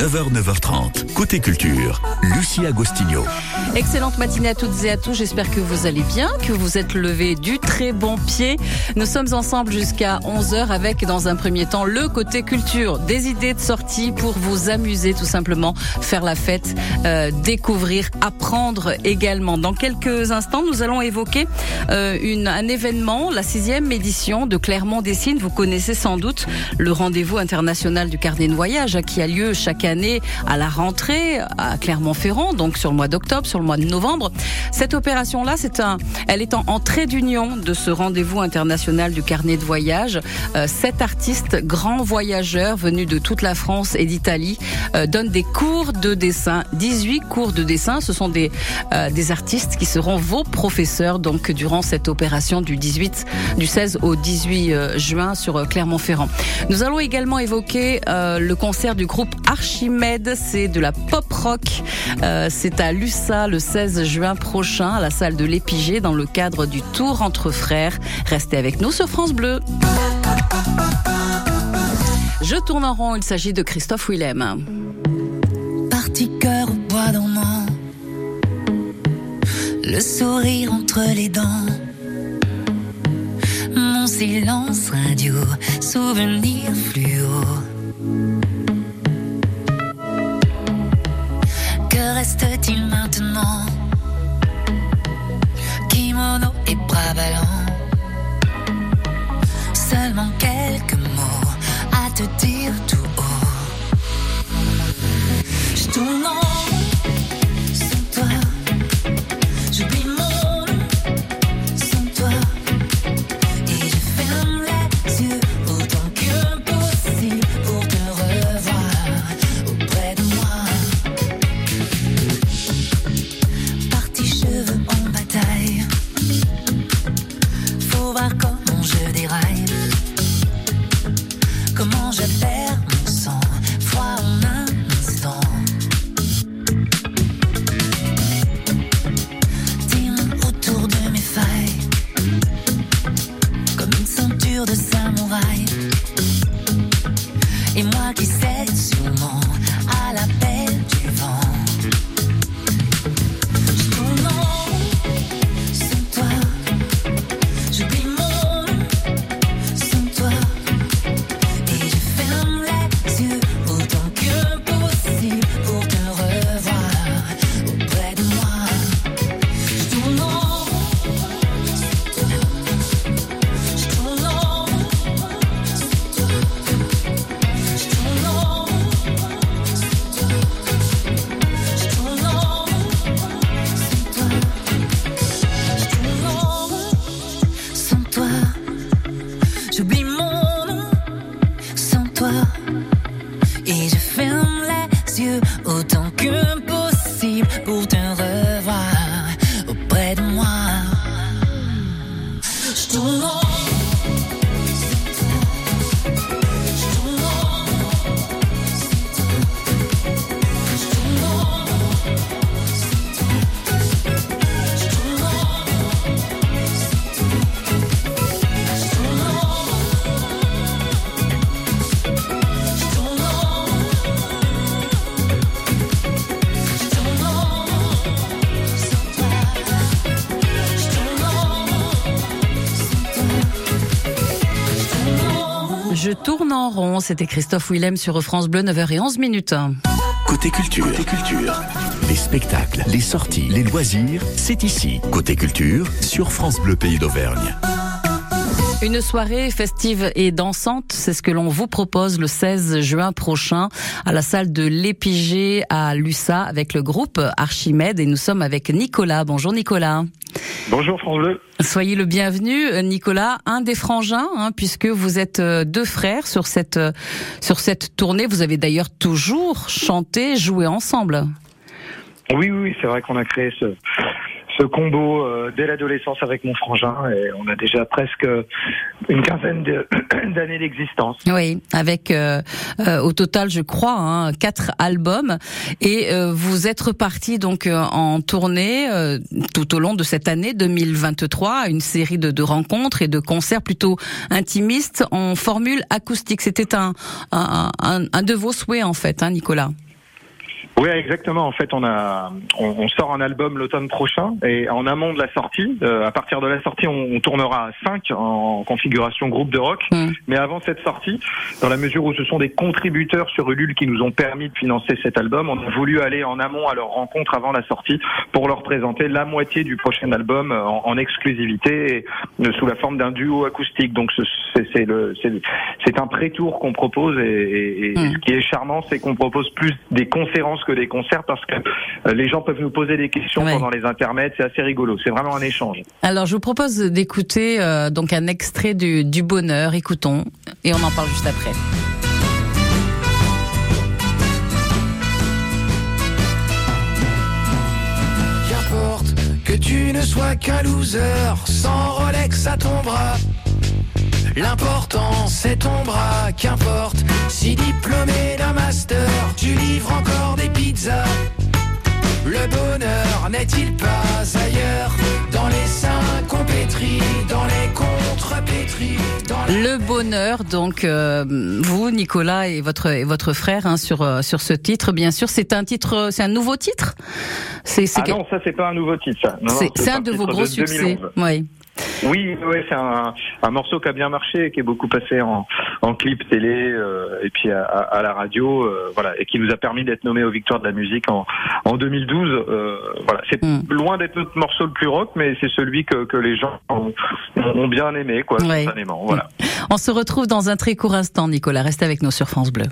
9h, 9h30. Côté culture, Lucie Agostinho. Excellente matinée à toutes et à tous. J'espère que vous allez bien, que vous êtes levés du très bon pied. Nous sommes ensemble jusqu'à 11h avec, dans un premier temps, le côté culture. Des idées de sortie pour vous amuser, tout simplement, faire la fête, euh, découvrir, apprendre également. Dans quelques instants, nous allons évoquer euh, une, un événement, la sixième édition de Clermont-Dessines. Vous connaissez sans doute le rendez-vous international du carnet de voyage qui a lieu chaque année à la rentrée à Clermont-Ferrand, donc sur le mois d'octobre, sur le mois de novembre. Cette opération-là, c'est un, elle est en entrée d'union de ce rendez-vous international du carnet de voyage. Euh, sept artistes, grands voyageurs venus de toute la France et d'Italie, euh, donnent des cours de dessin. 18 cours de dessin. Ce sont des, euh, des artistes qui seront vos professeurs donc durant cette opération du 18, du 16 au 18 euh, juin sur euh, Clermont-Ferrand. Nous allons également évoquer le concert du groupe Archimède. C'est de la pop rock. Euh, c'est à Lussa le 16 juin prochain à la salle de l'Épigé dans le cadre du Tour entre frères. Restez avec nous sur France Bleu. Je tourne en rond. Il s'agit de Christophe Willem. Parti cœur au bois dormant, le sourire entre les dents, mon silence radio, souvenir fluo. Maintenant. Kimono et bras ballants, Faut voir comment je déraille. Je tourne en rond. C'était Christophe Willem sur France Bleu, 9h11 minutes. Côté culture, Côté culture. Les spectacles, les sorties, les loisirs, c'est ici. Côté culture, sur France Bleu Pays d'Auvergne. Une soirée festive et dansante, c'est ce que l'on vous propose le 16 juin prochain à la salle de l'Épigé à Lussa avec le groupe Archimède et nous sommes avec Nicolas. Bonjour Nicolas. Bonjour France Bleu. Soyez le bienvenu euh, Nicolas, un des frangins hein, puisque vous êtes euh, deux frères sur cette euh, sur cette tournée. Vous avez d'ailleurs toujours chanté, joué ensemble. Oui, oui, oui, c'est vrai qu'on a créé ce, ce combo euh, dès l'adolescence avec mon frangin et on a déjà presque une quinzaine d'années d'existence. Oui, avec euh, euh, au total, je crois, hein, quatre albums. Et euh, vous êtes reparti donc euh, en tournée euh, tout au long de cette année 2023, une série de, de rencontres et de concerts plutôt intimistes en formule acoustique. C'était un, un, un, un de vos souhaits en fait, hein, Nicolas? Oui, exactement. En fait, on a, on, on sort un album l'automne prochain et en amont de la sortie, euh, à partir de la sortie, on, on tournera à 5 en configuration groupe de rock. Mm. Mais avant cette sortie, dans la mesure où ce sont des contributeurs sur Ulule qui nous ont permis de financer cet album, on a voulu aller en amont à leur rencontre avant la sortie pour leur présenter la moitié du prochain album euh, en, en exclusivité et, euh, sous la forme d'un duo acoustique. Donc ce- c'est c'est le, c'est un pré-tour qu'on propose et, et- et Mm. ce qui est charmant, c'est qu'on propose plus des conférences que des concerts parce que euh, les gens peuvent nous poser des questions Ouais. pendant les intermèdes. C'est assez rigolo. C'est vraiment un échange. Alors, je vous propose d'écouter euh, donc un extrait du, du bonheur. Écoutons et on en parle juste après. Qu'importe que tu ne sois qu'un loser, sans Rolex à ton bras. L'important c'est ton bras, qu'importe si diplômé d'un master, tu livres encore des pizzas. Le bonheur n'est-il pas ailleurs Dans les seins qu'on pétrit, dans les contrepétris, dans la... Le bonheur, donc euh, vous, Nicolas et votre et votre frère, hein, sur euh, sur ce titre, bien sûr, c'est un titre, c'est un nouveau titre? C'est c'est Ah que- non, ça c'est pas un nouveau titre. Ça. Non, non, c'est c'est un un de vos gros succès. 2011. Oui. Oui, ouais, c'est un, un morceau qui a bien marché, qui est beaucoup passé en, en clip télé euh, et puis à, à- à la radio, euh, voilà, et qui nous a permis d'être nommé aux Victoires de la musique en, en 2012. euh, voilà, c'est Mm. loin d'être notre morceau le plus rock, mais c'est celui que, que les gens ont, ont bien aimé, quoi, Ouais. spontanément. Voilà. On se retrouve dans un très court instant, Nicolas. Reste avec nous sur France Bleu.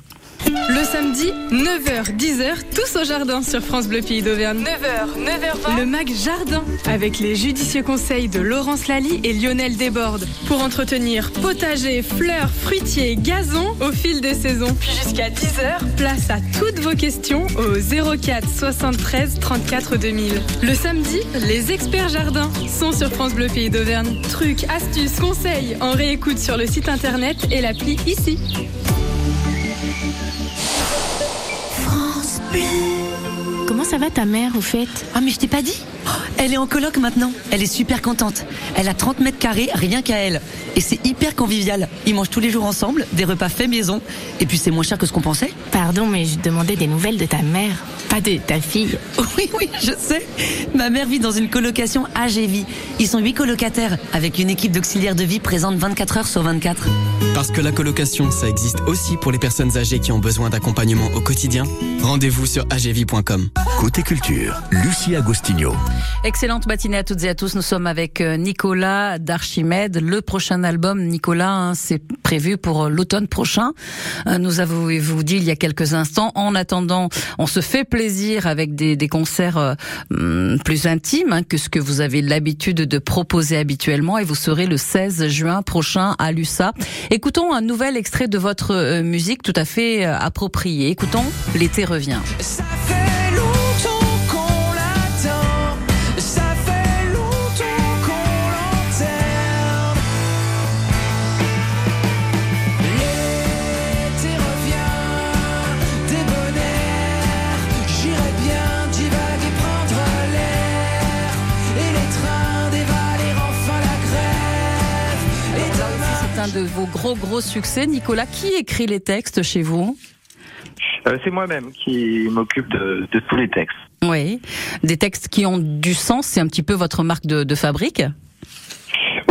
Le samedi, 9h, 10h, tous au jardin sur France Bleu Pays d'Auvergne. 9h, 9h20. Le MAC Jardin, avec les judicieux conseils de Laurence Lally et Lionel Desbordes. Pour entretenir potager, fleurs, fruitiers, gazon au fil des saisons. Puis jusqu'à 10h, place à toutes vos questions au 04 73 34 2000. Le samedi, les experts jardins sont sur France Bleu Pays d'Auvergne. Trucs, astuces, conseils en réécoute sur le site internet et l'appli ici. Comment ça va ta mère au fait? Ah mais je t'ai pas dit Elle est en coloc maintenant. Elle est super contente. Elle a 30 mètres carrés rien qu'à elle. Et c'est hyper convivial. Ils mangent tous les jours ensemble, des repas faits maison. Et puis c'est moins cher que ce qu'on pensait. Pardon, mais je demandais des nouvelles de ta mère, pas de ta fille. Oui, oui, je sais. Ma mère vit dans une colocation AGV. Ils sont huit colocataires avec une équipe d'auxiliaires de vie présente 24 heures sur 24. Parce que la colocation, ça existe aussi pour les personnes âgées qui ont besoin d'accompagnement au quotidien. Rendez-vous sur agv.com. Côté culture, Lucie Agostinho. Excellente matinée à toutes et à tous. Nous sommes avec euh, Nicolas d'Archimède. Le prochain album, Nicolas, hein, c'est prévu pour euh, l'automne prochain. Euh, Nous avons vous dit il y a quelques instants. En attendant, on se fait plaisir avec des, des concerts euh, hum, plus intimes hein, que ce que vous avez l'habitude de proposer habituellement. Et vous serez le 16 juin prochain à l'USA. Écoutons un nouvel extrait de votre musique tout à fait approprié. Écoutons L'été revient. Ça fait de vos gros gros succès. Nicolas, qui écrit les textes chez vous Euh, c'est moi-même qui m'occupe de, de tous les textes. Oui, des textes qui ont du sens. C'est un petit peu votre marque de, de fabrique.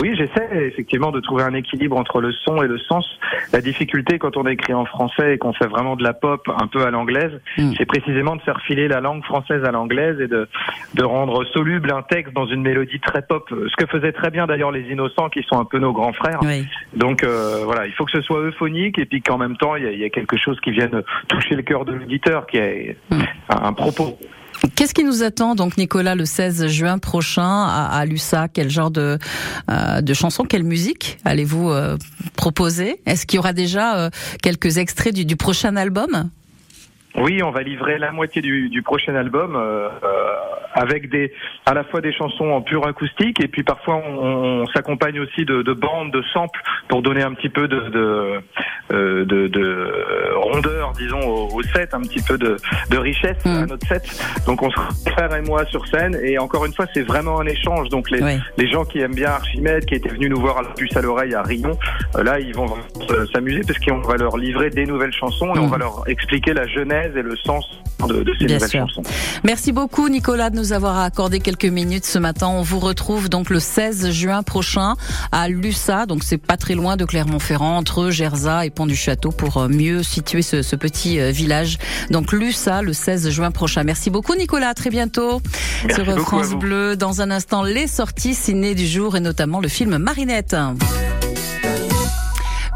Oui, j'essaie effectivement de trouver un équilibre entre le son et le sens. La difficulté quand on écrit en français et qu'on fait vraiment de la pop un peu à l'anglaise, Mm. c'est précisément de faire filer la langue française à l'anglaise et de, de rendre soluble un texte dans une mélodie très pop. Ce que faisaient très bien d'ailleurs les innocents qui sont un peu nos grands frères. Oui. Donc euh, voilà, il faut que ce soit euphonique et puis qu'en même temps il y, y a quelque chose qui vienne toucher le cœur de l'auditeur, qui est Mm. un, un propos. Qu'est-ce qui nous attend donc, Nicolas, le 16 juin prochain à, à Quel genre de, euh, de chansons, quelle musique allez-vous euh, proposer? Est-ce qu'il y aura déjà euh, quelques extraits du prochain album? Oui, on va livrer la moitié du, du prochain album euh, euh, avec des à la fois des chansons en pure acoustique et puis parfois on, on s'accompagne aussi de, de bandes, de samples pour donner un petit peu de de, euh, de, de rondeur, disons, au, au set, un petit peu de, de richesse Mm. à notre set. Donc on se frère et moi sur scène et encore une fois c'est vraiment un échange. Donc les, Oui. les gens qui aiment bien Archimède, qui étaient venus nous voir à la puce à l'oreille à Rion, euh, là ils vont s'amuser parce qu'on va leur livrer des nouvelles chansons et on Mhm. va leur expliquer la genèse et le sens de, de ces Bien nouvelles sûr. chansons. Merci beaucoup Nicolas de nous avoir accordé quelques minutes ce matin. On vous retrouve donc le 16 juin prochain à Lussa, donc c'est pas très loin de Clermont-Ferrand, entre Gerza et Pont-du-Château pour euh, mieux situer ce, ce petit euh, village. Donc Lussa le 16 juin prochain. Merci beaucoup Nicolas, à très bientôt Merci sur à France. Bleu. Dans un instant, les sorties ciné du jour et notamment le film Marinette.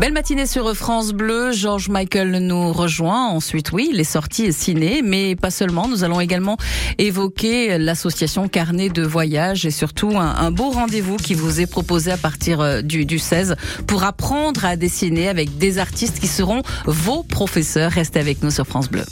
Belle matinée sur France Bleu. George Michael nous rejoint. Ensuite, oui, les sorties ciné, mais pas seulement. Nous allons également évoquer l'association Carnet de voyage et surtout un, beau rendez-vous qui vous est proposé à partir euh, du 16 pour apprendre à dessiner avec des artistes qui seront vos professeurs. Restez avec nous sur France Bleu.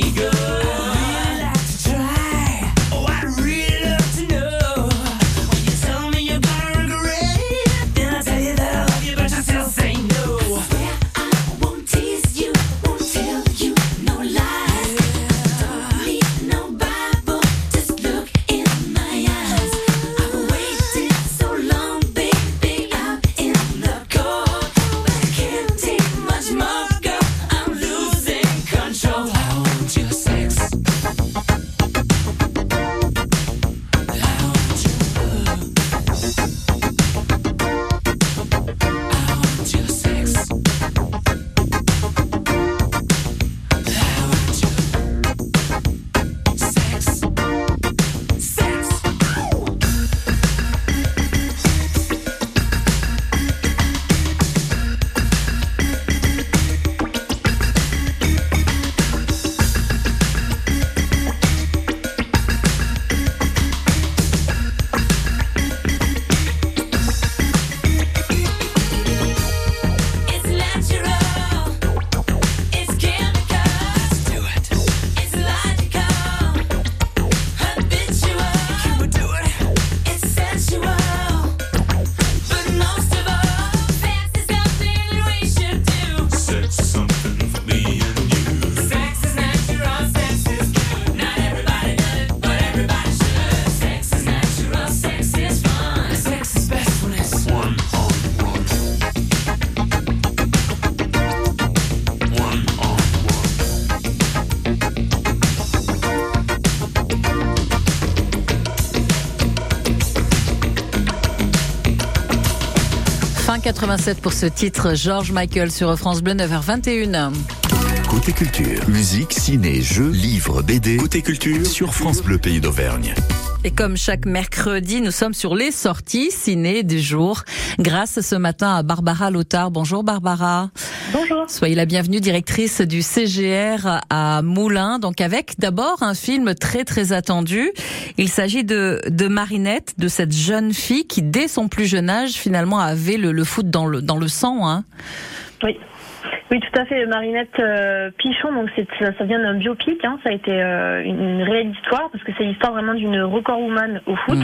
pretty girl. 87 pour ce titre George Michael sur France Bleu 9h21. Côté culture, musique, ciné, jeux, livres, BD. Côté culture sur France Bleu Pays d'Auvergne. Et comme chaque mercredi, nous sommes sur les sorties ciné du jour. Grâce ce matin à Barbara Lothar. Bonjour Barbara. Bonjour. Soyez la bienvenue, directrice du CGR à Moulins. Donc avec d'abord un film très très attendu. Il s'agit de, de Marinette, de cette jeune fille qui dès son plus jeune âge finalement avait le, le foot dans le, dans le sang. Hein. Oui. Oui, tout à fait. Marinette euh, Pichon, donc ça, ça vient d'un biopic. Hein, ça a été euh, une, une réelle histoire parce que c'est l'histoire vraiment d'une record woman au foot.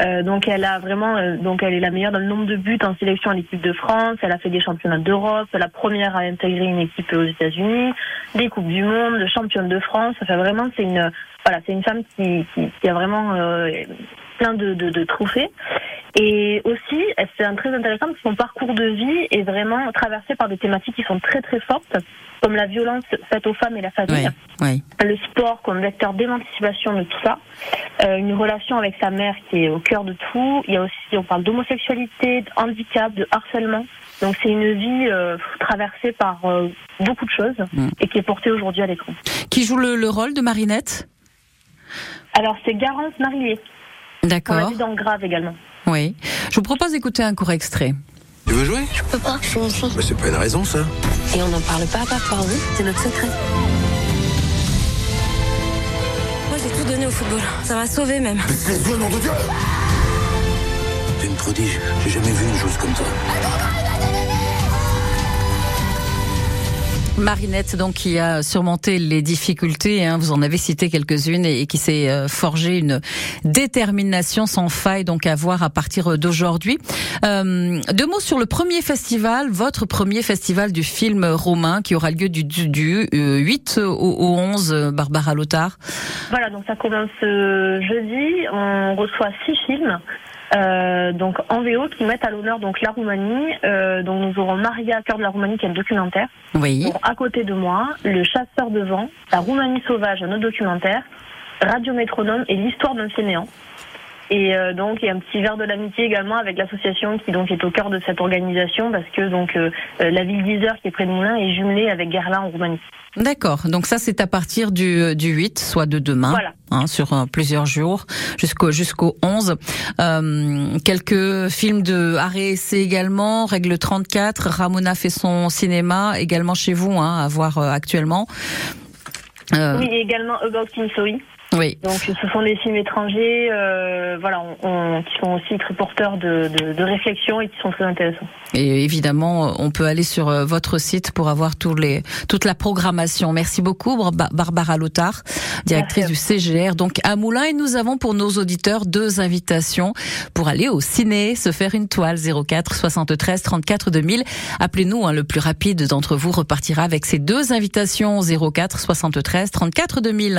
Euh, donc elle a vraiment, euh, donc elle est la meilleure dans le nombre de buts en sélection à l'équipe de France. Elle a fait des championnats d'Europe, la première à intégrer une équipe aux États-Unis, des coupes du monde, championne de France. Enfin vraiment, c'est une, voilà, c'est une femme qui, qui, qui a vraiment euh, plein de, de, de trophées. Et aussi, elle- c'est très intéressant parce que son parcours de vie est vraiment traversé par des thématiques qui sont très très fortes, comme la violence faite aux femmes et la famille Oui. le sport comme vecteur d'émancipation de tout ça, Euh, une relation avec sa mère qui est au cœur de tout. Il y a aussi, on parle d'homosexualité, de handicap, de harcèlement. Donc c'est une vie euh, traversée par euh, beaucoup de choses Mm. et qui est portée aujourd'hui à l'écran. Qui joue le, le rôle de Marinette? Alors c'est Garance Marillier. On D'accord. vu dans Grave également. Oui. Je vous propose d'écouter un court extrait. Tu veux jouer? Je peux pas, je suis une fille. Mais c'est pas une raison, ça. Et on n'en parle pas à papa, vous C'est notre secret. Moi, j'ai tout donné au football. Ça m'a sauvé même. T'es une prodige. J'ai jamais vu une chose comme toi. Marinette, donc, qui a surmonté les difficultés, hein, vous en avez cité quelques-unes, et, qui s'est euh, forgé une détermination sans faille, donc à voir à partir d'aujourd'hui. Euh, deux mots sur le premier festival, votre premier festival du film romain, qui aura lieu du, du, du, euh, 8 au, au 11, euh, Barbara Lothar. Voilà, donc ça commence euh, jeudi. On reçoit six films. Euh, donc en VO qui mettent à l'honneur donc la Roumanie. Euh, donc nous aurons Maria, cœur de la Roumanie, qui est un documentaire. Oui. Donc, à côté de moi, Le chasseur de vent, La Roumanie sauvage, un autre documentaire, Radio Métronome et l'histoire d'un fainéant. Et euh, donc il y a un petit verre de l'amitié également avec l'association qui donc est au cœur de cette organisation parce que donc euh, euh, la ville d'Isère qui est près de Moulins est jumelée avec Gerlin en Roumanie. D'accord. Donc ça, c'est à partir du, du 8, soit de demain, Voilà. hein, sur euh, plusieurs jours, jusqu'au jusqu'au 11. Euh, quelques films de RSC également, Règle 34, Ramona fait son cinéma, également chez vous, hein, à voir euh, actuellement. Euh, Oui, et également About Kinsoy. Oui. Donc ce sont des films étrangers, euh, voilà, on, on- qui sont aussi très porteurs de, de, de réflexion et qui sont très intéressants. Et évidemment, on peut aller sur euh, votre site pour avoir tous les, toute la programmation. Merci beaucoup, Bar- Barbara Lothar, directrice du CGR. Donc à Moulins, et nous avons pour nos auditeurs deux invitations pour aller au ciné, se faire une toile 04 73 34 2000. Appelez-nous, hein, le plus rapide d'entre vous repartira avec ces deux invitations 04 73 34 2000.